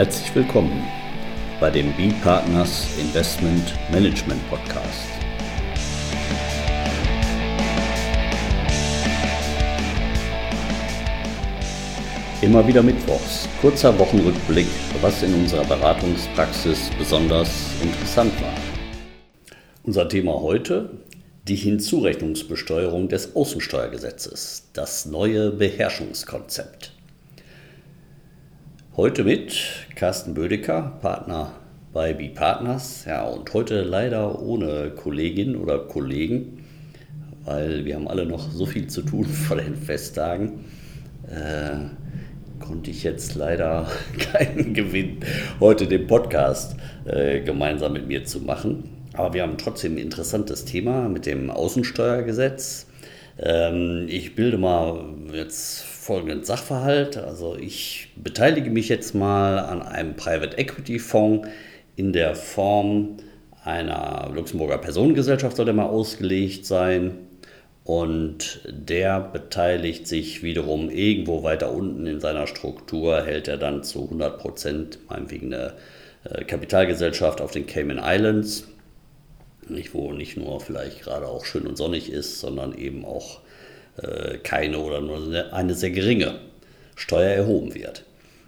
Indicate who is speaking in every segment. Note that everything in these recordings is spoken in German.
Speaker 1: Herzlich willkommen bei dem B-Partners Investment Management Podcast. Immer wieder Mittwochs, kurzer Wochenrückblick, was in unserer Beratungspraxis besonders interessant war. Unser Thema heute, die Hinzurechnungsbesteuerung des Außensteuergesetzes, das neue Beherrschungskonzept. Heute mit Carsten Bödecker, Partner bei B-Partners. Ja, und heute leider ohne Kollegin oder Kollegen, weil wir haben alle noch so viel zu tun vor den Festtagen. Äh, konnte ich jetzt leider keinen Gewinn, heute den Podcast äh, gemeinsam mit mir zu machen. Aber wir haben trotzdem ein interessantes Thema mit dem Außensteuergesetz. Ähm, ich bilde mal jetzt folgenden Sachverhalt. Also ich beteilige mich jetzt mal an einem Private Equity Fonds in der Form einer Luxemburger Personengesellschaft soll der mal ausgelegt sein. Und der beteiligt sich wiederum irgendwo weiter unten in seiner Struktur, hält er dann zu 100 Prozent, meinetwegen eine äh, Kapitalgesellschaft auf den Cayman Islands, nicht, wo nicht nur vielleicht gerade auch schön und sonnig ist, sondern eben auch keine oder nur eine sehr geringe Steuer erhoben wird.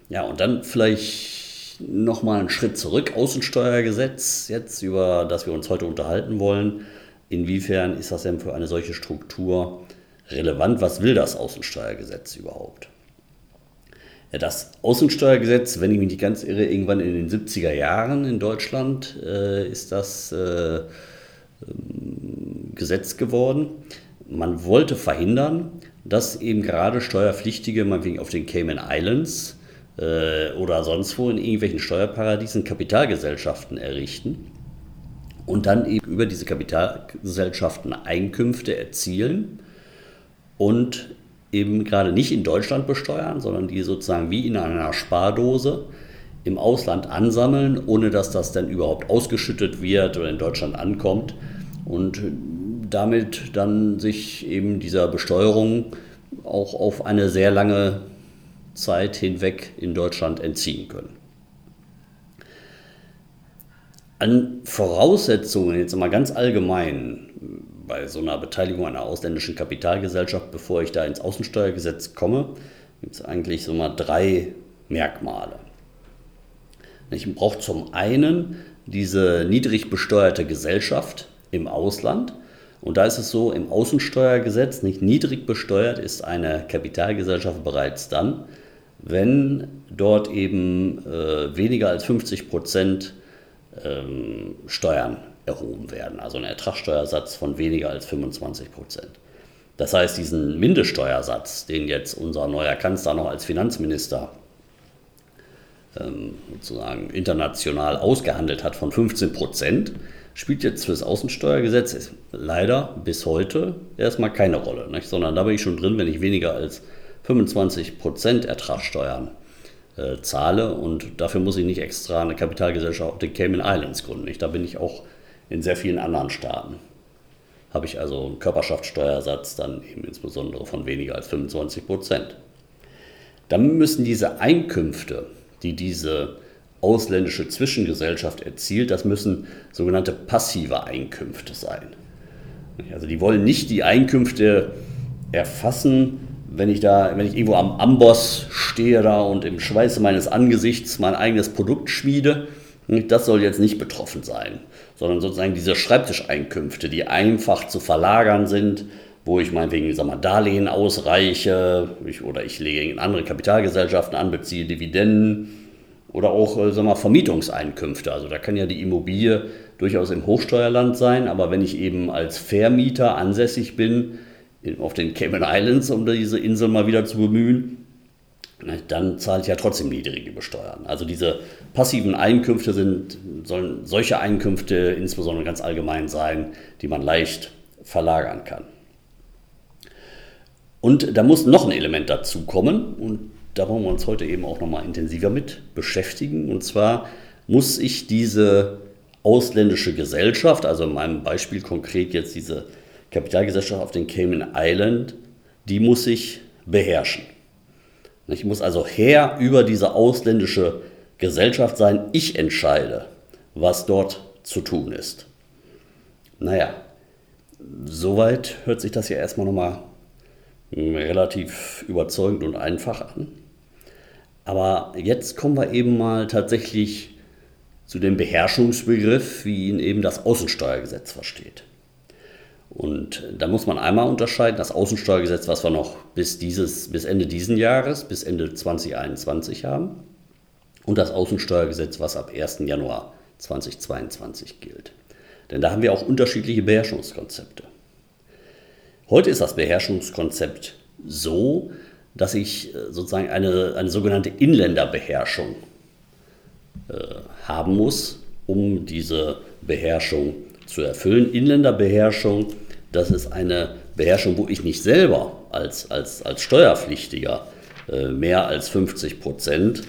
Speaker 1: Ja, und dann vielleicht nochmal einen Schritt zurück, Außensteuergesetz, jetzt über das wir uns heute unterhalten wollen. Inwiefern ist das denn für eine solche Struktur relevant? Was will das Außensteuergesetz überhaupt? Ja, das Außensteuergesetz, wenn ich mich nicht ganz irre, irgendwann in den 70er Jahren in Deutschland äh, ist das äh, ähm, Gesetz geworden man wollte verhindern, dass eben gerade Steuerpflichtige, meinetwegen auf den Cayman Islands äh, oder sonst wo in irgendwelchen Steuerparadiesen Kapitalgesellschaften errichten und dann eben über diese Kapitalgesellschaften Einkünfte erzielen und eben gerade nicht in Deutschland besteuern, sondern die sozusagen wie in einer Spardose im Ausland ansammeln, ohne dass das dann überhaupt ausgeschüttet wird oder in Deutschland ankommt. Und damit dann sich eben dieser Besteuerung auch auf eine sehr lange Zeit hinweg in Deutschland entziehen können. An Voraussetzungen, jetzt mal ganz allgemein, bei so einer Beteiligung einer ausländischen Kapitalgesellschaft, bevor ich da ins Außensteuergesetz komme, gibt es eigentlich so mal drei Merkmale. Ich brauche zum einen diese niedrig besteuerte Gesellschaft im Ausland, und da ist es so, im Außensteuergesetz nicht niedrig besteuert ist eine Kapitalgesellschaft bereits dann, wenn dort eben äh, weniger als 50 Prozent ähm, Steuern erhoben werden, also ein Ertragssteuersatz von weniger als 25 Prozent. Das heißt, diesen Mindeststeuersatz, den jetzt unser neuer Kanzler noch als Finanzminister ähm, sozusagen international ausgehandelt hat von 15 Prozent, spielt jetzt für das Außensteuergesetz leider bis heute erstmal keine Rolle, nicht? sondern da bin ich schon drin, wenn ich weniger als 25% Ertragssteuern äh, zahle und dafür muss ich nicht extra eine Kapitalgesellschaft auf den Cayman Islands gründen. Nicht? Da bin ich auch in sehr vielen anderen Staaten. Habe ich also einen Körperschaftssteuersatz dann eben insbesondere von weniger als 25% Dann müssen diese Einkünfte, die diese ausländische Zwischengesellschaft erzielt, das müssen sogenannte passive Einkünfte sein. Also die wollen nicht die Einkünfte erfassen, wenn ich da, wenn ich irgendwo am Amboss stehe da und im Schweiße meines Angesichts mein eigenes Produkt schmiede, das soll jetzt nicht betroffen sein, sondern sozusagen diese Schreibtischeinkünfte, die einfach zu verlagern sind, wo ich meinetwegen sag mal, Darlehen ausreiche ich, oder ich lege in andere Kapitalgesellschaften an, beziehe Dividenden oder auch äh, sag mal, Vermietungseinkünfte. Also da kann ja die Immobilie durchaus im Hochsteuerland sein, aber wenn ich eben als Vermieter ansässig bin, auf den Cayman Islands, um diese Insel mal wieder zu bemühen, dann zahle ich ja trotzdem niedrige Besteuern. Also diese passiven Einkünfte sind, sollen solche Einkünfte insbesondere ganz allgemein sein, die man leicht verlagern kann. Und da muss noch ein Element dazu kommen und da wollen wir uns heute eben auch nochmal intensiver mit beschäftigen. Und zwar muss ich diese ausländische Gesellschaft, also in meinem Beispiel konkret jetzt diese Kapitalgesellschaft auf den Cayman Island, die muss ich beherrschen. Ich muss also Herr über diese ausländische Gesellschaft sein, ich entscheide, was dort zu tun ist. Naja, soweit hört sich das ja erstmal nochmal relativ überzeugend und einfach an. Aber jetzt kommen wir eben mal tatsächlich zu dem Beherrschungsbegriff, wie ihn eben das Außensteuergesetz versteht. Und da muss man einmal unterscheiden, das Außensteuergesetz, was wir noch bis, dieses, bis Ende diesen Jahres, bis Ende 2021 haben, und das Außensteuergesetz, was ab 1. Januar 2022 gilt. Denn da haben wir auch unterschiedliche Beherrschungskonzepte. Heute ist das Beherrschungskonzept so, dass ich äh, sozusagen eine, eine sogenannte Inländerbeherrschung äh, haben muss, um diese Beherrschung zu erfüllen. Inländerbeherrschung, das ist eine Beherrschung, wo ich nicht selber als, als, als Steuerpflichtiger äh, mehr als 50 Prozent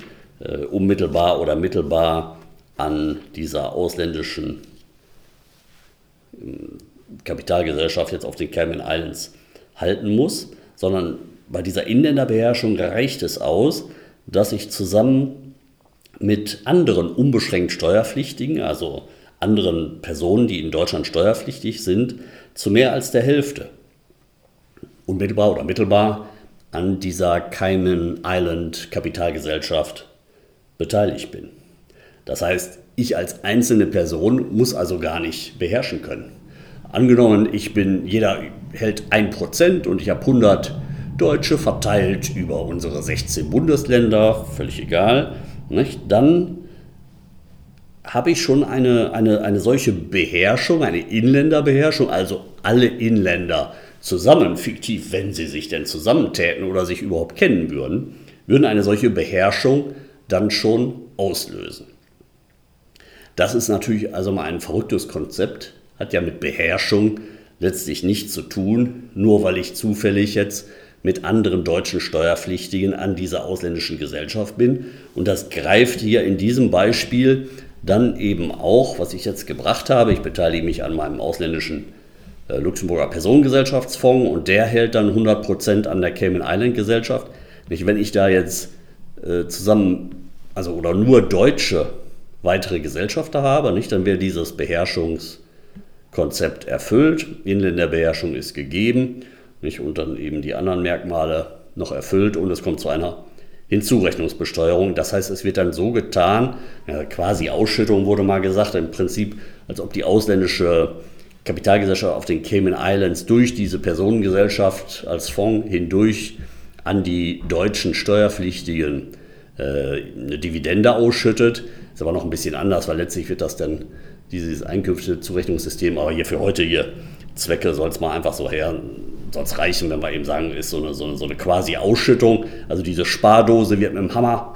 Speaker 1: unmittelbar oder mittelbar an dieser ausländischen ähm, Kapitalgesellschaft jetzt auf den Cayman Islands halten muss, sondern bei dieser Inländerbeherrschung reicht es aus, dass ich zusammen mit anderen unbeschränkt Steuerpflichtigen, also anderen Personen, die in Deutschland steuerpflichtig sind, zu mehr als der Hälfte unmittelbar oder mittelbar an dieser Cayman Island Kapitalgesellschaft beteiligt bin. Das heißt, ich als einzelne Person muss also gar nicht beherrschen können. Angenommen, ich bin, jeder hält 1% und ich habe 100 Deutsche verteilt über unsere 16 Bundesländer, völlig egal, nicht? dann habe ich schon eine, eine, eine solche Beherrschung, eine Inländerbeherrschung, also alle Inländer zusammen, fiktiv, wenn sie sich denn zusammentäten oder sich überhaupt kennen würden, würden eine solche Beherrschung dann schon auslösen. Das ist natürlich also mal ein verrücktes Konzept, hat ja mit Beherrschung letztlich nichts zu tun, nur weil ich zufällig jetzt mit anderen deutschen Steuerpflichtigen an dieser ausländischen Gesellschaft bin. Und das greift hier in diesem Beispiel dann eben auch, was ich jetzt gebracht habe. Ich beteilige mich an meinem ausländischen äh, Luxemburger Personengesellschaftsfonds und der hält dann 100% an der Cayman Island Gesellschaft. Wenn ich da jetzt äh, zusammen, also oder nur deutsche weitere Gesellschafter habe, nicht, dann wäre dieses Beherrschungskonzept erfüllt. Inländerbeherrschung ist gegeben nicht, und dann eben die anderen Merkmale noch erfüllt und es kommt zu einer Hinzurechnungsbesteuerung. Das heißt, es wird dann so getan, ja, quasi Ausschüttung wurde mal gesagt, im Prinzip, als ob die ausländische Kapitalgesellschaft auf den Cayman Islands durch diese Personengesellschaft als Fonds hindurch an die deutschen Steuerpflichtigen äh, eine Dividende ausschüttet. Ist aber noch ein bisschen anders, weil letztlich wird das dann dieses Einkünftezurechnungssystem, aber hier für heutige Zwecke soll es mal einfach so her, soll es reichen, wenn wir eben sagen, ist so eine, so eine, so eine quasi Ausschüttung. Also diese Spardose wird mit dem Hammer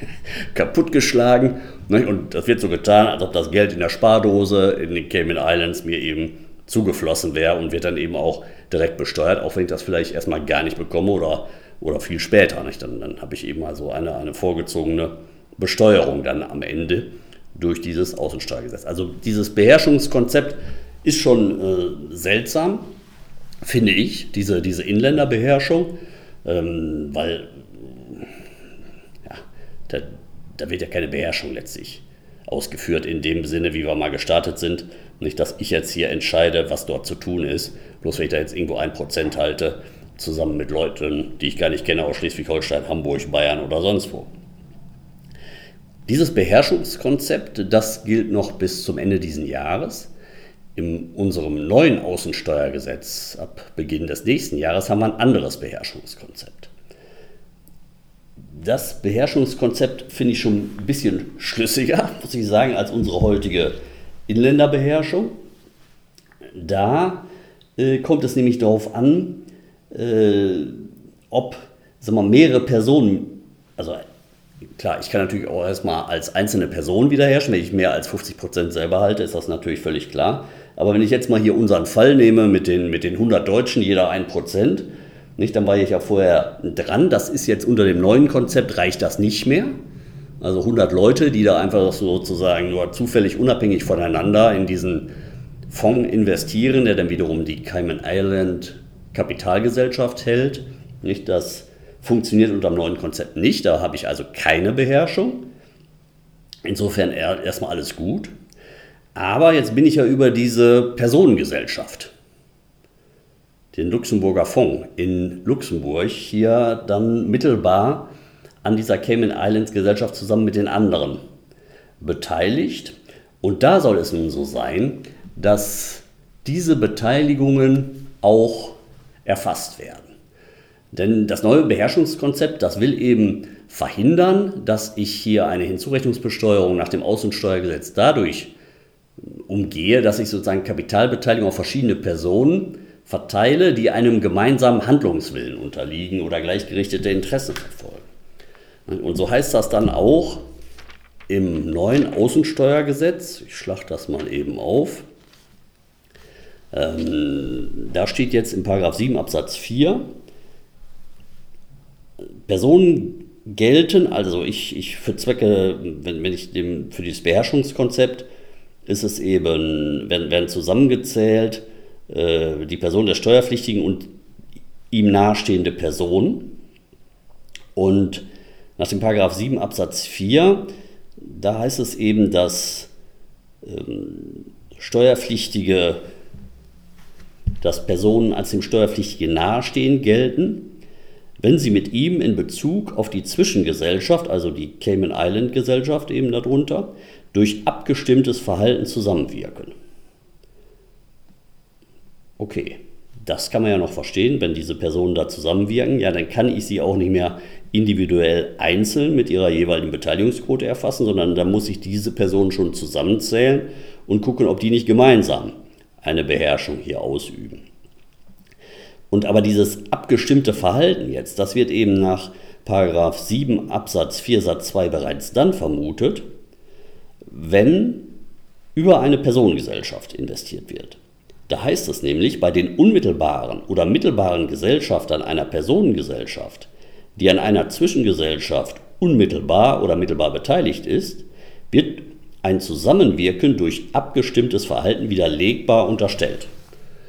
Speaker 1: kaputtgeschlagen ne? und das wird so getan, als ob das Geld in der Spardose in den Cayman Islands mir eben zugeflossen wäre und wird dann eben auch direkt besteuert, auch wenn ich das vielleicht erstmal gar nicht bekomme oder, oder viel später. Nicht? Dann, dann habe ich eben also eine, eine vorgezogene Besteuerung dann am Ende durch dieses Außensteuergesetz. Also dieses Beherrschungskonzept ist schon äh, seltsam, finde ich, diese, diese Inländerbeherrschung, ähm, weil ja, da, da wird ja keine Beherrschung letztlich ausgeführt in dem Sinne, wie wir mal gestartet sind. Nicht, dass ich jetzt hier entscheide, was dort zu tun ist, bloß wenn ich da jetzt irgendwo ein Prozent halte, zusammen mit Leuten, die ich gar nicht kenne, aus Schleswig-Holstein, Hamburg, Bayern oder sonst wo. Dieses Beherrschungskonzept, das gilt noch bis zum Ende dieses Jahres. In unserem neuen Außensteuergesetz ab Beginn des nächsten Jahres haben wir ein anderes Beherrschungskonzept. Das Beherrschungskonzept finde ich schon ein bisschen schlüssiger, muss ich sagen, als unsere heutige Inländerbeherrschung. Da äh, kommt es nämlich darauf an, äh, ob sagen wir, mehrere Personen, also Klar, ich kann natürlich auch erstmal als einzelne Person wiederherrschen. Wenn ich mehr als 50 Prozent selber halte, ist das natürlich völlig klar. Aber wenn ich jetzt mal hier unseren Fall nehme mit den, mit den 100 Deutschen, jeder ein Prozent, nicht, dann war ich ja vorher dran. Das ist jetzt unter dem neuen Konzept, reicht das nicht mehr. Also 100 Leute, die da einfach sozusagen nur zufällig unabhängig voneinander in diesen Fonds investieren, der dann wiederum die Cayman Island Kapitalgesellschaft hält. Nicht, das funktioniert unter dem neuen Konzept nicht. Da habe ich also keine Beherrschung. Insofern erstmal alles gut. Aber jetzt bin ich ja über diese Personengesellschaft, den Luxemburger Fonds in Luxemburg, hier dann mittelbar an dieser Cayman Islands Gesellschaft zusammen mit den anderen beteiligt. Und da soll es nun so sein, dass diese Beteiligungen auch erfasst werden. Denn das neue Beherrschungskonzept, das will eben verhindern, dass ich hier eine Hinzurechnungsbesteuerung nach dem Außensteuergesetz dadurch umgehe, dass ich sozusagen Kapitalbeteiligung auf verschiedene Personen verteile, die einem gemeinsamen Handlungswillen unterliegen oder gleichgerichtete Interessen verfolgen. Und so heißt das dann auch im neuen Außensteuergesetz, ich schlage das mal eben auf, ähm, da steht jetzt in 7 Absatz 4, Personen gelten, also ich, ich für Zwecke, wenn, wenn ich dem, für dieses Beherrschungskonzept ist es eben, werden, werden zusammengezählt äh, die Person des Steuerpflichtigen und ihm nahestehende Personen. Und nach dem Paragraph 7 Absatz 4, da heißt es eben, dass ähm, Steuerpflichtige, dass Personen als dem Steuerpflichtigen nahestehen gelten, wenn sie mit ihm in Bezug auf die Zwischengesellschaft, also die Cayman Island Gesellschaft eben darunter, durch abgestimmtes Verhalten zusammenwirken. Okay, das kann man ja noch verstehen, wenn diese Personen da zusammenwirken, ja, dann kann ich sie auch nicht mehr individuell einzeln mit ihrer jeweiligen Beteiligungsquote erfassen, sondern dann muss ich diese Personen schon zusammenzählen und gucken, ob die nicht gemeinsam eine Beherrschung hier ausüben. Und aber dieses abgestimmte Verhalten jetzt, das wird eben nach 7 Absatz 4 Satz 2 bereits dann vermutet, wenn über eine Personengesellschaft investiert wird. Da heißt es nämlich, bei den unmittelbaren oder mittelbaren Gesellschaftern einer Personengesellschaft, die an einer Zwischengesellschaft unmittelbar oder mittelbar beteiligt ist, wird ein Zusammenwirken durch abgestimmtes Verhalten widerlegbar unterstellt.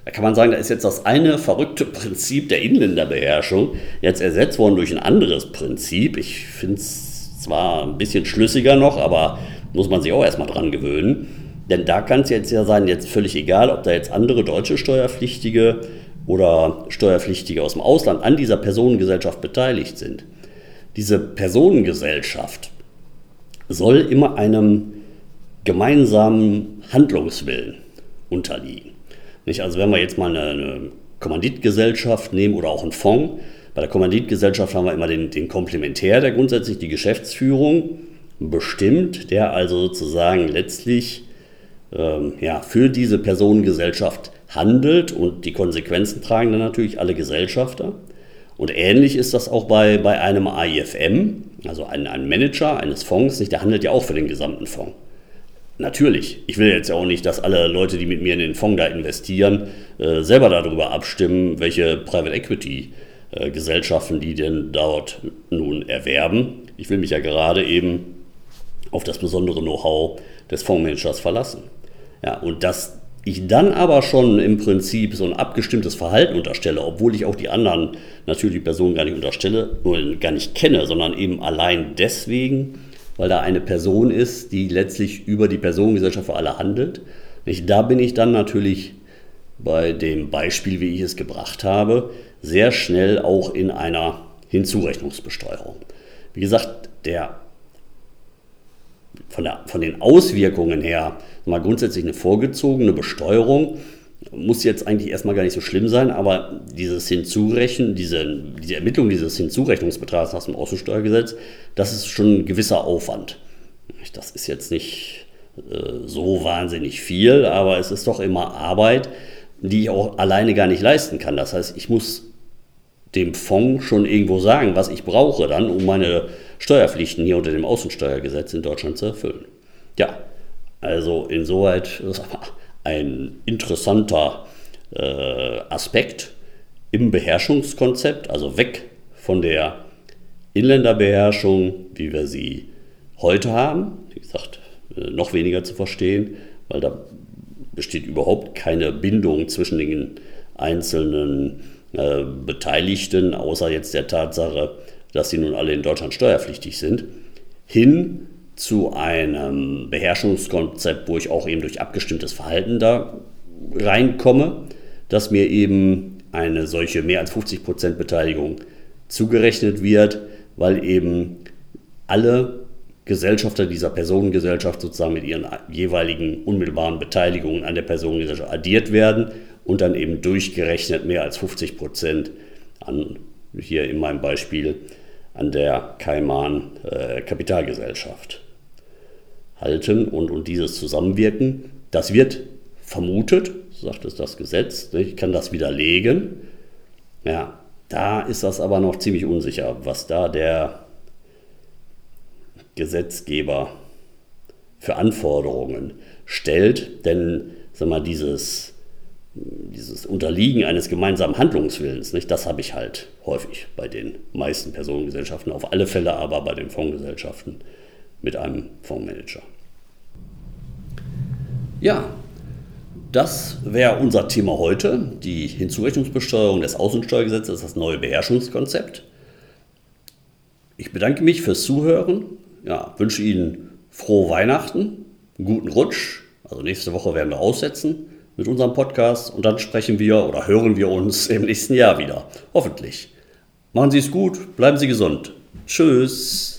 Speaker 1: Da kann man sagen, da ist jetzt das eine verrückte Prinzip der Inländerbeherrschung jetzt ersetzt worden durch ein anderes Prinzip. Ich finde es zwar ein bisschen schlüssiger noch, aber muss man sich auch erstmal dran gewöhnen. Denn da kann es jetzt ja sein, jetzt völlig egal, ob da jetzt andere deutsche Steuerpflichtige oder Steuerpflichtige aus dem Ausland an dieser Personengesellschaft beteiligt sind. Diese Personengesellschaft soll immer einem gemeinsamen Handlungswillen unterliegen. Nicht? Also wenn wir jetzt mal eine, eine Kommanditgesellschaft nehmen oder auch einen Fonds, bei der Kommanditgesellschaft haben wir immer den, den Komplementär, der grundsätzlich die Geschäftsführung bestimmt, der also sozusagen letztlich ähm, ja, für diese Personengesellschaft handelt und die Konsequenzen tragen dann natürlich alle Gesellschafter. Und ähnlich ist das auch bei, bei einem AIFM, also ein, ein Manager eines Fonds, nicht, der handelt ja auch für den gesamten Fonds. Natürlich, ich will jetzt ja auch nicht, dass alle Leute, die mit mir in den Fonds da investieren, äh, selber darüber abstimmen, welche Private Equity äh, Gesellschaften die denn dort nun erwerben. Ich will mich ja gerade eben auf das besondere Know-how des Fondsmanagers verlassen. Ja, und dass ich dann aber schon im Prinzip so ein abgestimmtes Verhalten unterstelle, obwohl ich auch die anderen natürlich Personen gar nicht unterstelle, gar nicht kenne, sondern eben allein deswegen, weil da eine Person ist, die letztlich über die Personengesellschaft für alle handelt. Da bin ich dann natürlich bei dem Beispiel, wie ich es gebracht habe, sehr schnell auch in einer Hinzurechnungsbesteuerung. Wie gesagt, der von, der, von den Auswirkungen her mal grundsätzlich eine vorgezogene Besteuerung. Muss jetzt eigentlich erstmal gar nicht so schlimm sein, aber dieses Hinzurechnen, diese, diese Ermittlung dieses Hinzurechnungsbetrags nach dem Außensteuergesetz, das ist schon ein gewisser Aufwand. Das ist jetzt nicht äh, so wahnsinnig viel, aber es ist doch immer Arbeit, die ich auch alleine gar nicht leisten kann. Das heißt, ich muss dem Fonds schon irgendwo sagen, was ich brauche dann, um meine Steuerpflichten hier unter dem Außensteuergesetz in Deutschland zu erfüllen. Ja, also insoweit ein interessanter äh, Aspekt im Beherrschungskonzept, also weg von der Inländerbeherrschung, wie wir sie heute haben. Wie gesagt, äh, noch weniger zu verstehen, weil da besteht überhaupt keine Bindung zwischen den einzelnen äh, Beteiligten, außer jetzt der Tatsache, dass sie nun alle in Deutschland steuerpflichtig sind, hin zu einem Beherrschungskonzept, wo ich auch eben durch abgestimmtes Verhalten da reinkomme, dass mir eben eine solche mehr als 50% Beteiligung zugerechnet wird, weil eben alle Gesellschafter dieser Personengesellschaft sozusagen mit ihren jeweiligen unmittelbaren Beteiligungen an der Personengesellschaft addiert werden und dann eben durchgerechnet mehr als 50 Prozent an, hier in meinem Beispiel, an der Kaiman äh, Kapitalgesellschaft halten und, und dieses Zusammenwirken. Das wird vermutet, sagt es das Gesetz, ich kann das widerlegen. Ja, da ist das aber noch ziemlich unsicher, was da der Gesetzgeber für Anforderungen stellt. Denn sag mal, dieses, dieses Unterliegen eines gemeinsamen Handlungswillens, nicht, das habe ich halt häufig bei den meisten Personengesellschaften, auf alle Fälle aber bei den Fondsgesellschaften mit einem Fondsmanager. Ja, das wäre unser Thema heute, die Hinzurechnungsbesteuerung des Außensteuergesetzes, das neue Beherrschungskonzept. Ich bedanke mich fürs Zuhören ja, wünsche Ihnen frohe Weihnachten, einen guten Rutsch. Also nächste Woche werden wir aussetzen mit unserem Podcast und dann sprechen wir oder hören wir uns im nächsten Jahr wieder. Hoffentlich. Machen Sie es gut, bleiben Sie gesund. Tschüss.